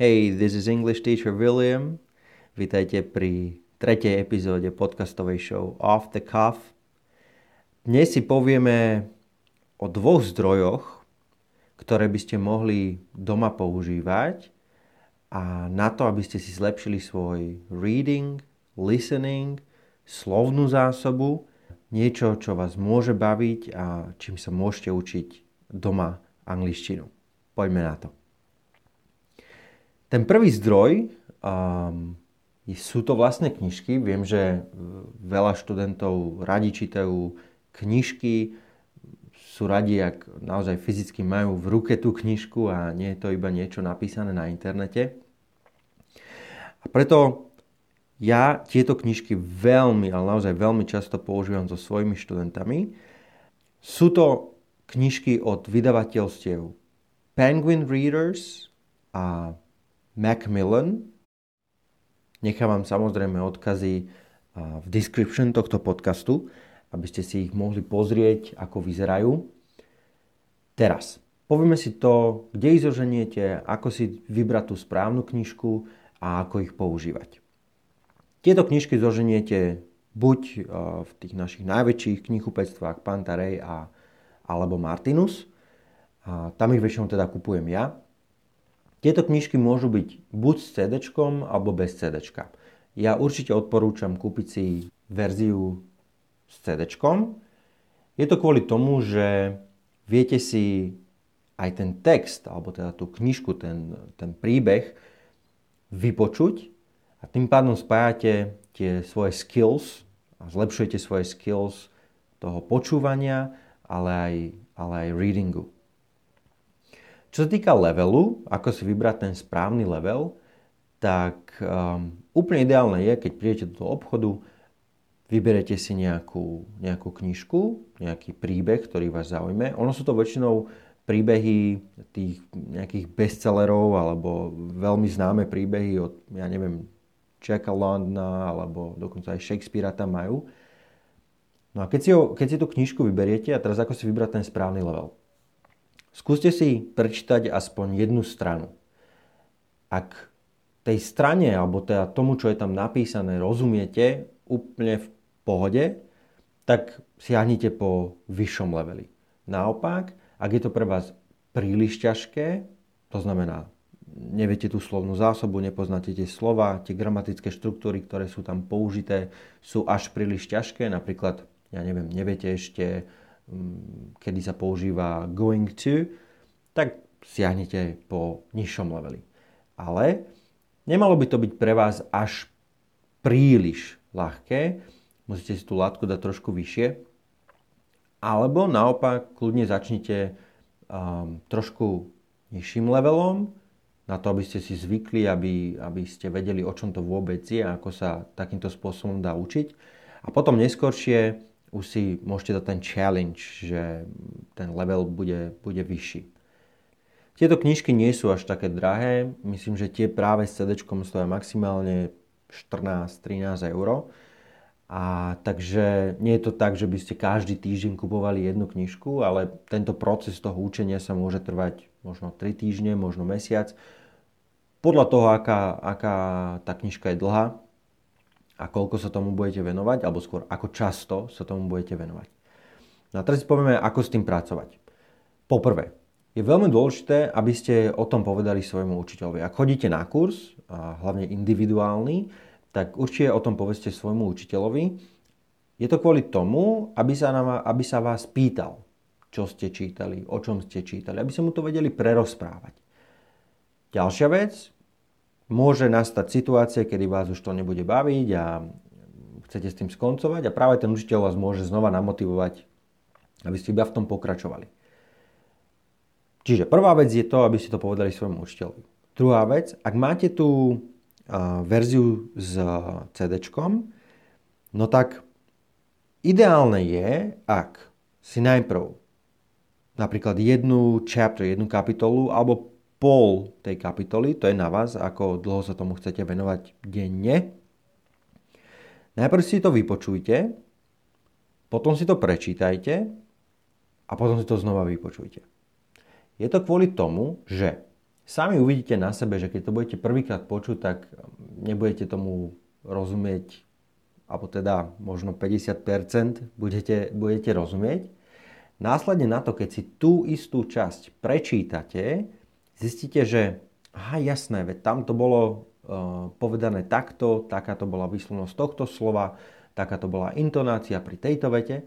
Hey, this is English teacher William. Vítajte pri tretej epizóde podcastovej show Off the Cuff. Dnes si povieme o dvoch zdrojoch, ktoré by ste mohli doma používať a na to, aby ste si zlepšili svoj reading, listening, slovnú zásobu, niečo, čo vás môže baviť a čím sa môžete učiť doma angličtinu. Poďme na to. Ten prvý zdroj um, sú to vlastne knižky. Viem, že veľa študentov radi čítajú knižky, sú radi, ak naozaj fyzicky majú v ruke tú knižku a nie je to iba niečo napísané na internete. A preto ja tieto knižky veľmi, ale naozaj veľmi často používam so svojimi študentami. Sú to knižky od vydavateľstiev Penguin Readers a Macmillan. Nechávam samozrejme odkazy v description tohto podcastu, aby ste si ich mohli pozrieť, ako vyzerajú. Teraz, povieme si to, kde ich zoženiete, ako si vybrať tú správnu knižku a ako ich používať. Tieto knižky zoženiete buď v tých našich najväčších knihupectvách Pantarej a, alebo Martinus. A tam ich väčšinou teda kupujem ja. Tieto knižky môžu byť buď s CD alebo bez CD. Ja určite odporúčam kúpiť si verziu s CD. Je to kvôli tomu, že viete si aj ten text, alebo teda tú knižku, ten, ten príbeh vypočuť a tým pádom spájate tie svoje skills a zlepšujete svoje skills toho počúvania, ale aj, ale aj readingu. Čo sa týka levelu, ako si vybrať ten správny level, tak um, úplne ideálne je, keď prídete do obchodu, vyberete si nejakú, nejakú knižku, nejaký príbeh, ktorý vás zaujme. Ono sú to väčšinou príbehy tých nejakých bestsellerov alebo veľmi známe príbehy od, ja neviem, Jacka Londona alebo dokonca aj Shakespearea tam majú. No a keď si, ho, keď si tú knižku vyberiete a teraz ako si vybrať ten správny level. Skúste si prečítať aspoň jednu stranu. Ak tej strane, alebo teda tomu, čo je tam napísané, rozumiete úplne v pohode, tak siahnite po vyššom leveli. Naopak, ak je to pre vás príliš ťažké, to znamená, neviete tú slovnú zásobu, nepoznáte tie slova, tie gramatické štruktúry, ktoré sú tam použité, sú až príliš ťažké, napríklad, ja neviem, neviete ešte kedy sa používa going to, tak siahnete po nižšom leveli. Ale nemalo by to byť pre vás až príliš ľahké, musíte si tú látku dať trošku vyššie, alebo naopak kľudne začnite um, trošku nižším levelom, na to, aby ste si zvykli, aby, aby ste vedeli, o čom to vôbec je a ako sa takýmto spôsobom dá učiť. A potom neskôršie už si môžete dať ten challenge, že ten level bude, bude vyšší. Tieto knižky nie sú až také drahé, myslím, že tie práve s CD stojí maximálne 14-13 eur. A takže nie je to tak, že by ste každý týždeň kupovali jednu knižku, ale tento proces toho učenia sa môže trvať možno 3 týždne, možno mesiac. Podľa toho, aká, aká tá knižka je dlhá, a koľko sa tomu budete venovať, alebo skôr ako často sa tomu budete venovať. No a teraz si povieme, ako s tým pracovať. Poprvé, je veľmi dôležité, aby ste o tom povedali svojmu učiteľovi. Ak chodíte na kurz, a hlavne individuálny, tak určite o tom povedzte svojmu učiteľovi. Je to kvôli tomu, aby sa, nám, aby sa vás pýtal, čo ste čítali, o čom ste čítali, aby sa mu to vedeli prerozprávať. Ďalšia vec, môže nastať situácia, kedy vás už to nebude baviť a chcete s tým skoncovať a práve ten učiteľ vás môže znova namotivovať, aby ste iba v tom pokračovali. Čiže prvá vec je to, aby ste to povedali svojmu učiteľovi. Druhá vec, ak máte tú verziu s CD, no tak ideálne je, ak si najprv napríklad jednu chapter, jednu kapitolu alebo pol tej kapitoly, to je na vás, ako dlho sa tomu chcete venovať denne. Najprv si to vypočujte, potom si to prečítajte a potom si to znova vypočujte. Je to kvôli tomu, že sami uvidíte na sebe, že keď to budete prvýkrát počuť, tak nebudete tomu rozumieť, alebo teda možno 50% budete, budete rozumieť. Následne na to, keď si tú istú časť prečítate, zistíte, že aha, jasné, veď tam to bolo uh, povedané takto, taká to bola výslovnosť tohto slova, taká to bola intonácia pri tejto vete.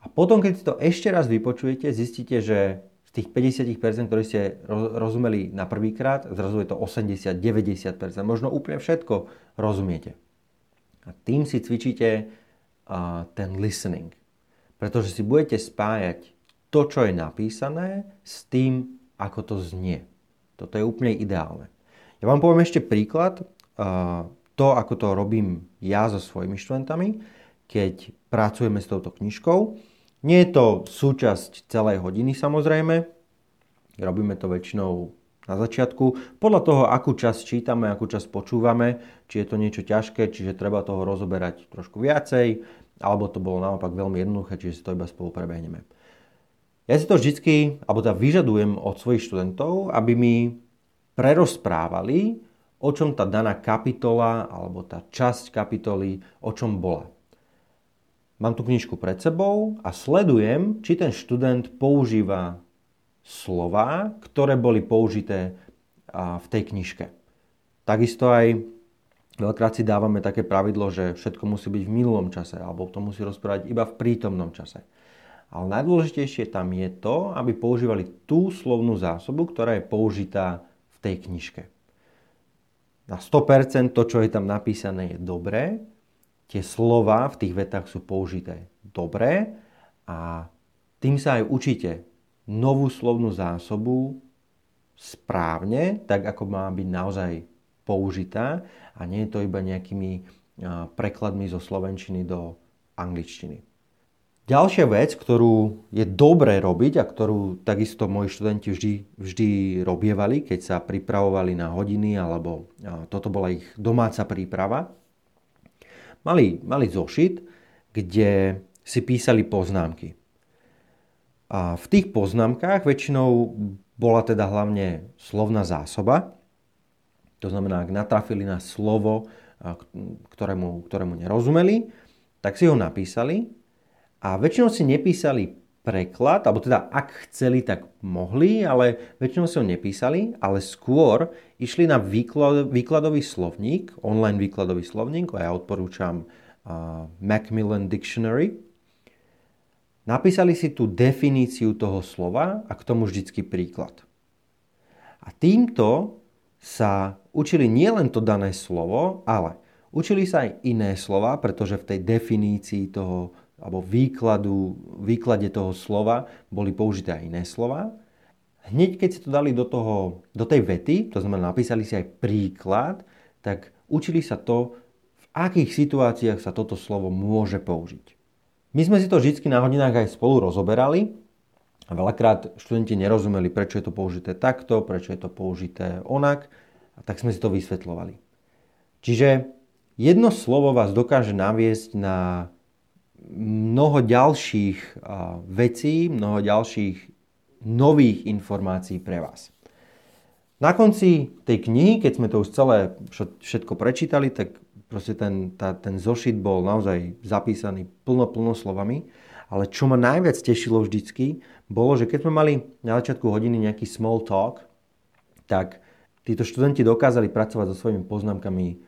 A potom, keď si to ešte raz vypočujete, zistíte, že tých 50%, ktorí ste rozumeli na prvýkrát, zrazu je to 80, 90%, možno úplne všetko rozumiete. A tým si cvičíte uh, ten listening. Pretože si budete spájať to, čo je napísané, s tým, ako to znie. Toto je úplne ideálne. Ja vám poviem ešte príklad, uh, to, ako to robím ja so svojimi študentami, keď pracujeme s touto knižkou. Nie je to súčasť celej hodiny samozrejme. Robíme to väčšinou na začiatku. Podľa toho, akú časť čítame, akú časť počúvame, či je to niečo ťažké, čiže treba toho rozoberať trošku viacej, alebo to bolo naopak veľmi jednoduché, čiže si to iba spolu prebehneme. Ja si to vždycky, alebo teda vyžadujem od svojich študentov, aby mi prerozprávali, o čom tá daná kapitola alebo tá časť kapitoly, o čom bola. Mám tú knižku pred sebou a sledujem, či ten študent používa slova, ktoré boli použité v tej knižke. Takisto aj veľakrát si dávame také pravidlo, že všetko musí byť v minulom čase, alebo to musí rozprávať iba v prítomnom čase. Ale najdôležitejšie tam je to, aby používali tú slovnú zásobu, ktorá je použitá v tej knižke. Na 100% to, čo je tam napísané, je dobré, tie slova v tých vetách sú použité dobre a tým sa aj učíte novú slovnú zásobu správne, tak ako má byť naozaj použitá a nie je to iba nejakými prekladmi zo slovenčiny do angličtiny. Ďalšia vec, ktorú je dobré robiť a ktorú takisto moji študenti vždy, vždy robievali, keď sa pripravovali na hodiny alebo toto bola ich domáca príprava, mali, mali zošit, kde si písali poznámky. A v tých poznámkach väčšinou bola teda hlavne slovná zásoba. To znamená, ak natrafili na slovo, ktorému, ktorému nerozumeli, tak si ho napísali a väčšinou si nepísali preklad, alebo teda ak chceli, tak mohli, ale väčšinou si ho nepísali, ale skôr išli na výklad, výkladový slovník, online výkladový slovník, a ja odporúčam uh, Macmillan Dictionary. Napísali si tú definíciu toho slova a k tomu vždycky príklad. A týmto sa učili nielen to dané slovo, ale učili sa aj iné slova, pretože v tej definícii toho alebo výkladu, výklade toho slova boli použité aj iné slova. Hneď keď si to dali do, toho, do tej vety, to znamená napísali si aj príklad, tak učili sa to, v akých situáciách sa toto slovo môže použiť. My sme si to vždy na hodinách aj spolu rozoberali a veľakrát študenti nerozumeli, prečo je to použité takto, prečo je to použité onak, a tak sme si to vysvetľovali. Čiže jedno slovo vás dokáže naviesť na mnoho ďalších vecí, mnoho ďalších nových informácií pre vás. Na konci tej knihy, keď sme to už celé všetko prečítali, tak proste ten, tá, ten zošit bol naozaj zapísaný plno, plno slovami. Ale čo ma najviac tešilo vždycky, bolo, že keď sme mali na začiatku hodiny nejaký small talk, tak títo študenti dokázali pracovať so svojimi poznámkami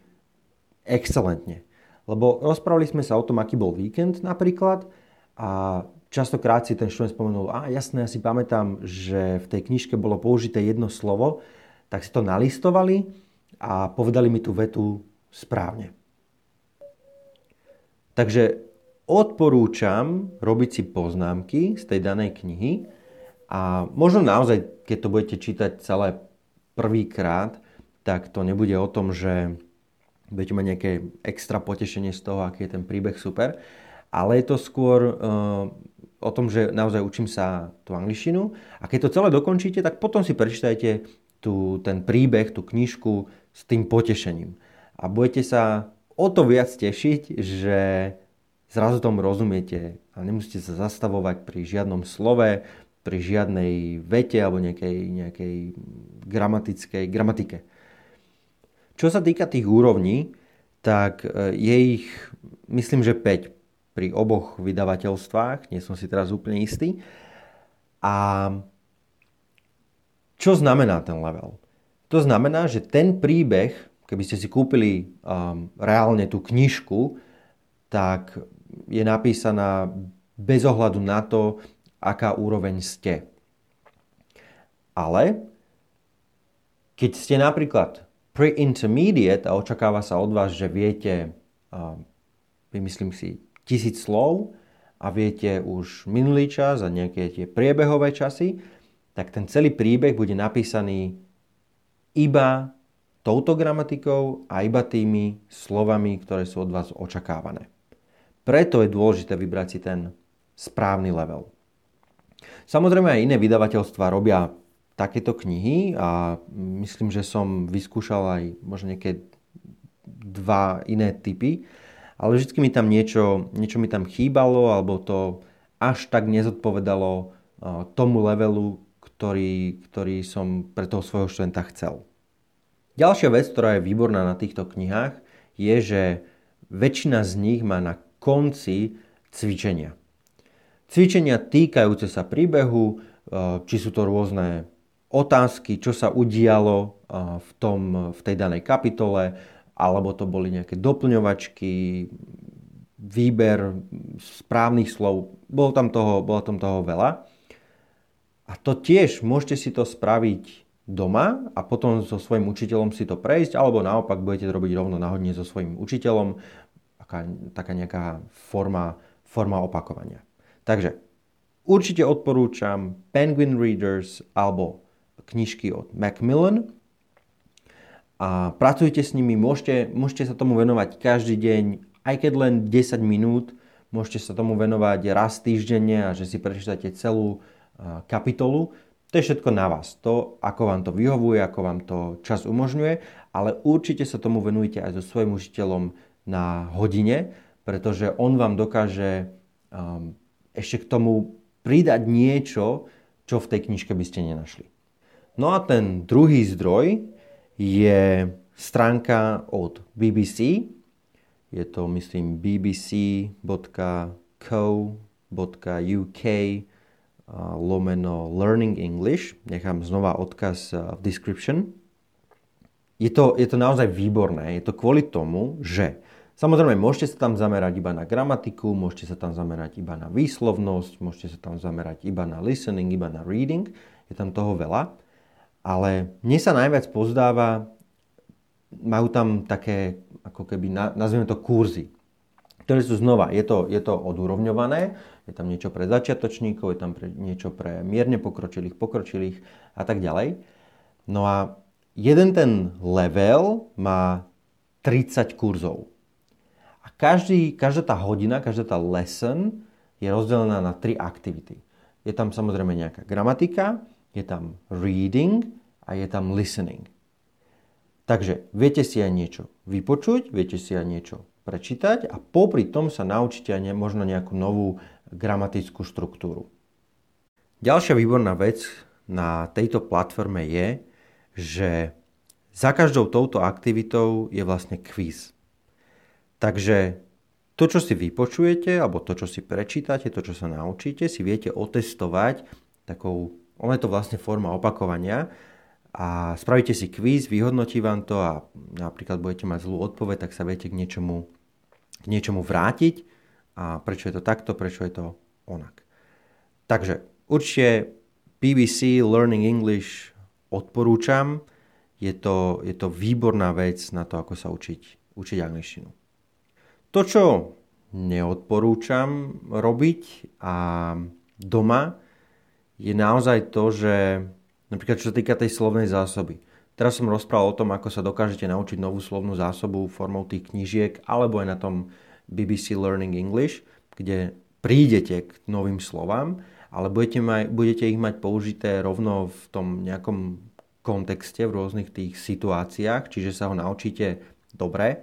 excelentne. Lebo rozprávali sme sa o tom, aký bol víkend napríklad a častokrát si ten študent spomenul, a jasné, ja si pamätám, že v tej knižke bolo použité jedno slovo, tak si to nalistovali a povedali mi tú vetu správne. Takže odporúčam robiť si poznámky z tej danej knihy a možno naozaj, keď to budete čítať celé prvýkrát, tak to nebude o tom, že budete mať nejaké extra potešenie z toho, aký je ten príbeh super. Ale je to skôr uh, o tom, že naozaj učím sa tú angličtinu a keď to celé dokončíte, tak potom si prečítajte tú, ten príbeh, tú knižku s tým potešením. A budete sa o to viac tešiť, že zrazu tomu rozumiete a nemusíte sa zastavovať pri žiadnom slove, pri žiadnej vete alebo nejakej, nejakej gramatickej gramatike. Čo sa týka tých úrovní, tak e, je ich, myslím, že 5 pri oboch vydavateľstvách, nie som si teraz úplne istý. A čo znamená ten level? To znamená, že ten príbeh, keby ste si kúpili um, reálne tú knižku, tak je napísaná bez ohľadu na to, aká úroveň ste. Ale keď ste napríklad pre-intermediate a očakáva sa od vás, že viete, vymyslím si, tisíc slov a viete už minulý čas a nejaké tie priebehové časy, tak ten celý príbeh bude napísaný iba touto gramatikou a iba tými slovami, ktoré sú od vás očakávané. Preto je dôležité vybrať si ten správny level. Samozrejme aj iné vydavateľstva robia takéto knihy a myslím, že som vyskúšal aj možno nejaké dva iné typy, ale vždy mi tam niečo, niečo mi tam chýbalo alebo to až tak nezodpovedalo tomu levelu, ktorý, ktorý som pre toho svojho študenta chcel. Ďalšia vec, ktorá je výborná na týchto knihách, je, že väčšina z nich má na konci cvičenia. Cvičenia týkajúce sa príbehu, e, či sú to rôzne otázky, čo sa udialo e, v, tom, v tej danej kapitole, alebo to boli nejaké doplňovačky, výber správnych slov. Bolo tam toho, bolo tam toho veľa. A to tiež môžete si to spraviť doma a potom so svojím učiteľom si to prejsť, alebo naopak budete to robiť rovno nahodne so svojím učiteľom, taká, taká nejaká forma, forma opakovania. Takže určite odporúčam Penguin Readers alebo knižky od Macmillan a pracujte s nimi, môžete, môžete sa tomu venovať každý deň, aj keď len 10 minút, môžete sa tomu venovať raz týždenne a že si prečítate celú kapitolu, to je všetko na vás. To, ako vám to vyhovuje, ako vám to čas umožňuje, ale určite sa tomu venujte aj so svojím učiteľom na hodine, pretože on vám dokáže um, ešte k tomu pridať niečo, čo v tej knižke by ste nenašli. No a ten druhý zdroj je stránka od BBC. Je to, myslím, bbc.co.uk lomeno Learning English. Nechám znova odkaz v description. Je to, je to naozaj výborné. Je to kvôli tomu, že samozrejme môžete sa tam zamerať iba na gramatiku, môžete sa tam zamerať iba na výslovnosť, môžete sa tam zamerať iba na listening, iba na reading. Je tam toho veľa. Ale mne sa najviac pozdáva, majú tam také, ako keby, nazvime to kurzy, ktoré sú znova, je to, je to odúrovňované, je tam niečo pre začiatočníkov, je tam pre, niečo pre mierne pokročilých, pokročilých a tak ďalej. No a jeden ten level má 30 kurzov. A každý, každá tá hodina, každá tá lesson je rozdelená na tri aktivity. Je tam samozrejme nejaká gramatika, je tam reading a je tam listening. Takže viete si aj niečo vypočuť, viete si aj niečo prečítať a popri tom sa naučíte aj možno nejakú novú gramatickú štruktúru. Ďalšia výborná vec na tejto platforme je, že za každou touto aktivitou je vlastne quiz. Takže to, čo si vypočujete, alebo to, čo si prečítate, to, čo sa naučíte, si viete otestovať takou, ono je to vlastne forma opakovania a spravíte si quiz, vyhodnotí vám to a napríklad budete mať zlú odpoveď, tak sa viete k niečomu, k niečomu vrátiť a prečo je to takto, prečo je to onak. Takže určite BBC Learning English odporúčam. Je to, je to výborná vec na to, ako sa učiť, učiť angličtinu. To, čo neodporúčam robiť a doma, je naozaj to, že napríklad čo sa týka tej slovnej zásoby. Teraz som rozprával o tom, ako sa dokážete naučiť novú slovnú zásobu formou tých knížiek alebo aj na tom BBC Learning English, kde prídete k novým slovám, ale budete, maj, budete ich mať použité rovno v tom nejakom kontexte, v rôznych tých situáciách, čiže sa ho naučíte dobre.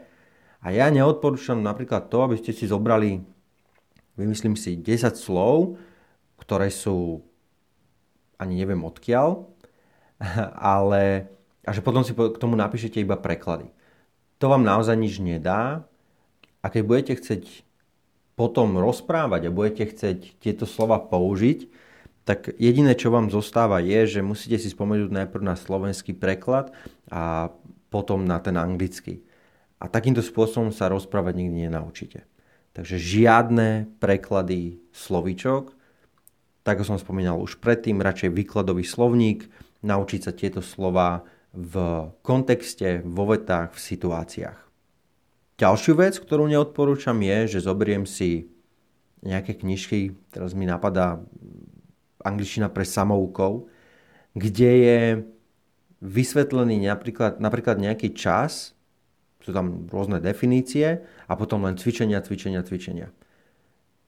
A ja neodporúčam napríklad to, aby ste si zobrali, vymyslím si, 10 slov, ktoré sú ani neviem odkiaľ, ale a že potom si k tomu napíšete iba preklady. To vám naozaj nič nedá a keď budete chcieť potom rozprávať a budete chcieť tieto slova použiť, tak jediné, čo vám zostáva je, že musíte si spomenúť najprv na slovenský preklad a potom na ten anglický. A takýmto spôsobom sa rozprávať nikdy nenaučíte. Takže žiadne preklady slovíčok, tak ako som spomínal už predtým, radšej výkladový slovník, naučiť sa tieto slova v kontexte, vo vetách, v situáciách. Ďalšiu vec, ktorú neodporúčam je, že zoberiem si nejaké knižky, teraz mi napadá angličtina pre samoukov, kde je vysvetlený napríklad, napríklad nejaký čas, sú tam rôzne definície a potom len cvičenia, cvičenia, cvičenia.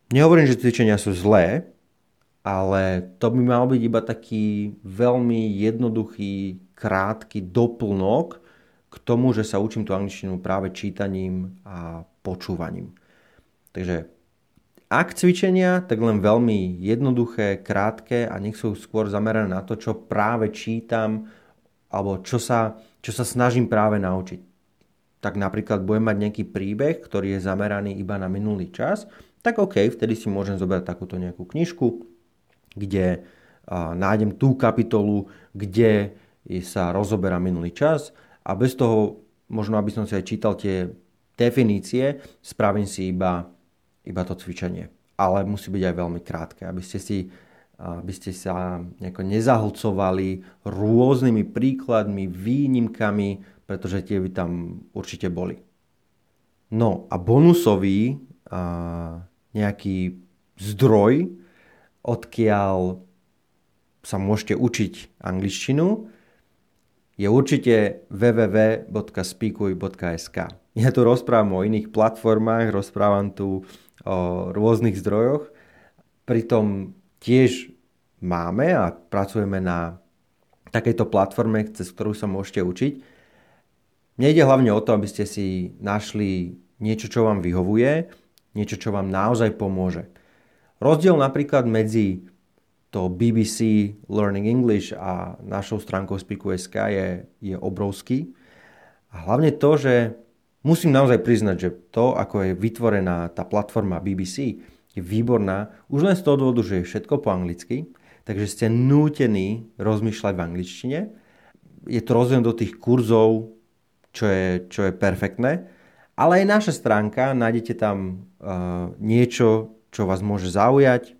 Nehovorím, že cvičenia sú zlé, ale to by mal byť iba taký veľmi jednoduchý, krátky doplnok k tomu, že sa učím tú angličtinu práve čítaním a počúvaním. Takže ak cvičenia, tak len veľmi jednoduché, krátke a nech sú skôr zamerané na to, čo práve čítam alebo čo sa, čo sa snažím práve naučiť. Tak napríklad budem mať nejaký príbeh, ktorý je zameraný iba na minulý čas, tak OK, vtedy si môžem zobrať takúto nejakú knižku, kde nájdem tú kapitolu, kde sa rozoberá minulý čas a bez toho, možno aby som si aj čítal tie definície, spravím si iba, iba to cvičenie. Ale musí byť aj veľmi krátke, aby ste si aby ste sa nejako nezahlcovali rôznymi príkladmi, výnimkami, pretože tie by tam určite boli. No a bonusový a nejaký zdroj, odkiaľ sa môžete učiť angličtinu, je určite www.speakuj.sk. Ja tu rozprávam o iných platformách, rozprávam tu o rôznych zdrojoch, pritom tiež máme a pracujeme na takejto platforme, cez ktorú sa môžete učiť. Nejde hlavne o to, aby ste si našli niečo, čo vám vyhovuje, niečo, čo vám naozaj pomôže. Rozdiel napríklad medzi to BBC Learning English a našou stránkou Speaku.sk je, je obrovský. A hlavne to, že musím naozaj priznať, že to, ako je vytvorená tá platforma BBC, je výborná už len z toho dôvodu, že je všetko po anglicky, takže ste nútení rozmýšľať v angličtine. Je to rozdelené do tých kurzov, čo je, čo je perfektné. Ale aj naša stránka, nájdete tam uh, niečo, čo vás môže zaujať,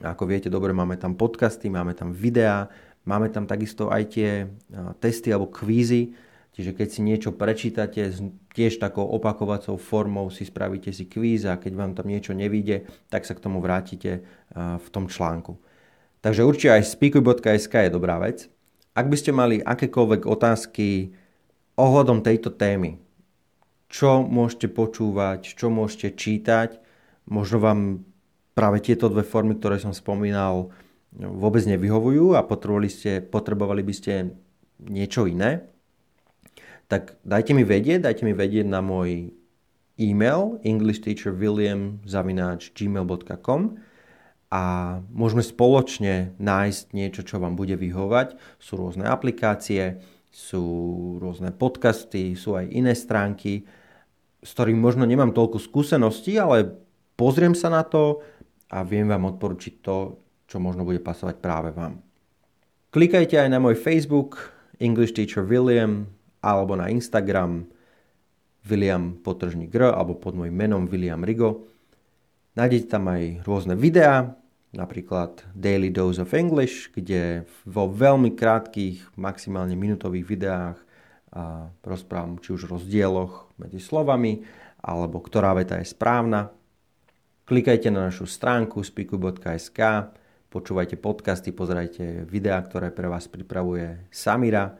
ako viete, dobre, máme tam podcasty, máme tam videá, máme tam takisto aj tie testy alebo kvízy, čiže keď si niečo prečítate, tiež takou opakovacou formou si spravíte si kvíz a keď vám tam niečo nevíde, tak sa k tomu vrátite v tom článku. Takže určite aj speakuj.sk je dobrá vec. Ak by ste mali akékoľvek otázky ohľadom tejto témy, čo môžete počúvať, čo môžete čítať, možno vám práve tieto dve formy, ktoré som spomínal, vôbec nevyhovujú a potrebovali, ste, potrebovali by ste niečo iné, tak dajte mi vedieť, dajte mi vedieť na môj e-mail englishteacherwilliam.gmail.com a môžeme spoločne nájsť niečo, čo vám bude vyhovať. Sú rôzne aplikácie, sú rôzne podcasty, sú aj iné stránky, s ktorými možno nemám toľko skúseností, ale pozriem sa na to, a viem vám odporučiť to, čo možno bude pasovať práve vám. Klikajte aj na môj Facebook English Teacher William alebo na Instagram William Potržník R alebo pod môjim menom William Rigo. Nájdete tam aj rôzne videá, napríklad Daily Dose of English, kde vo veľmi krátkých, maximálne minútových videách a rozprávam či už o rozdieloch medzi slovami, alebo ktorá veta je správna, Klikajte na našu stránku spiku.sk, počúvajte podcasty, pozerajte videá, ktoré pre vás pripravuje Samira.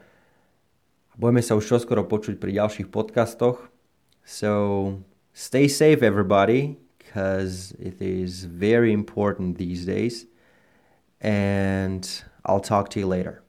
Budeme sa už čoskoro počuť pri ďalších podcastoch. So stay safe everybody, because it is very important these days. And I'll talk to you later.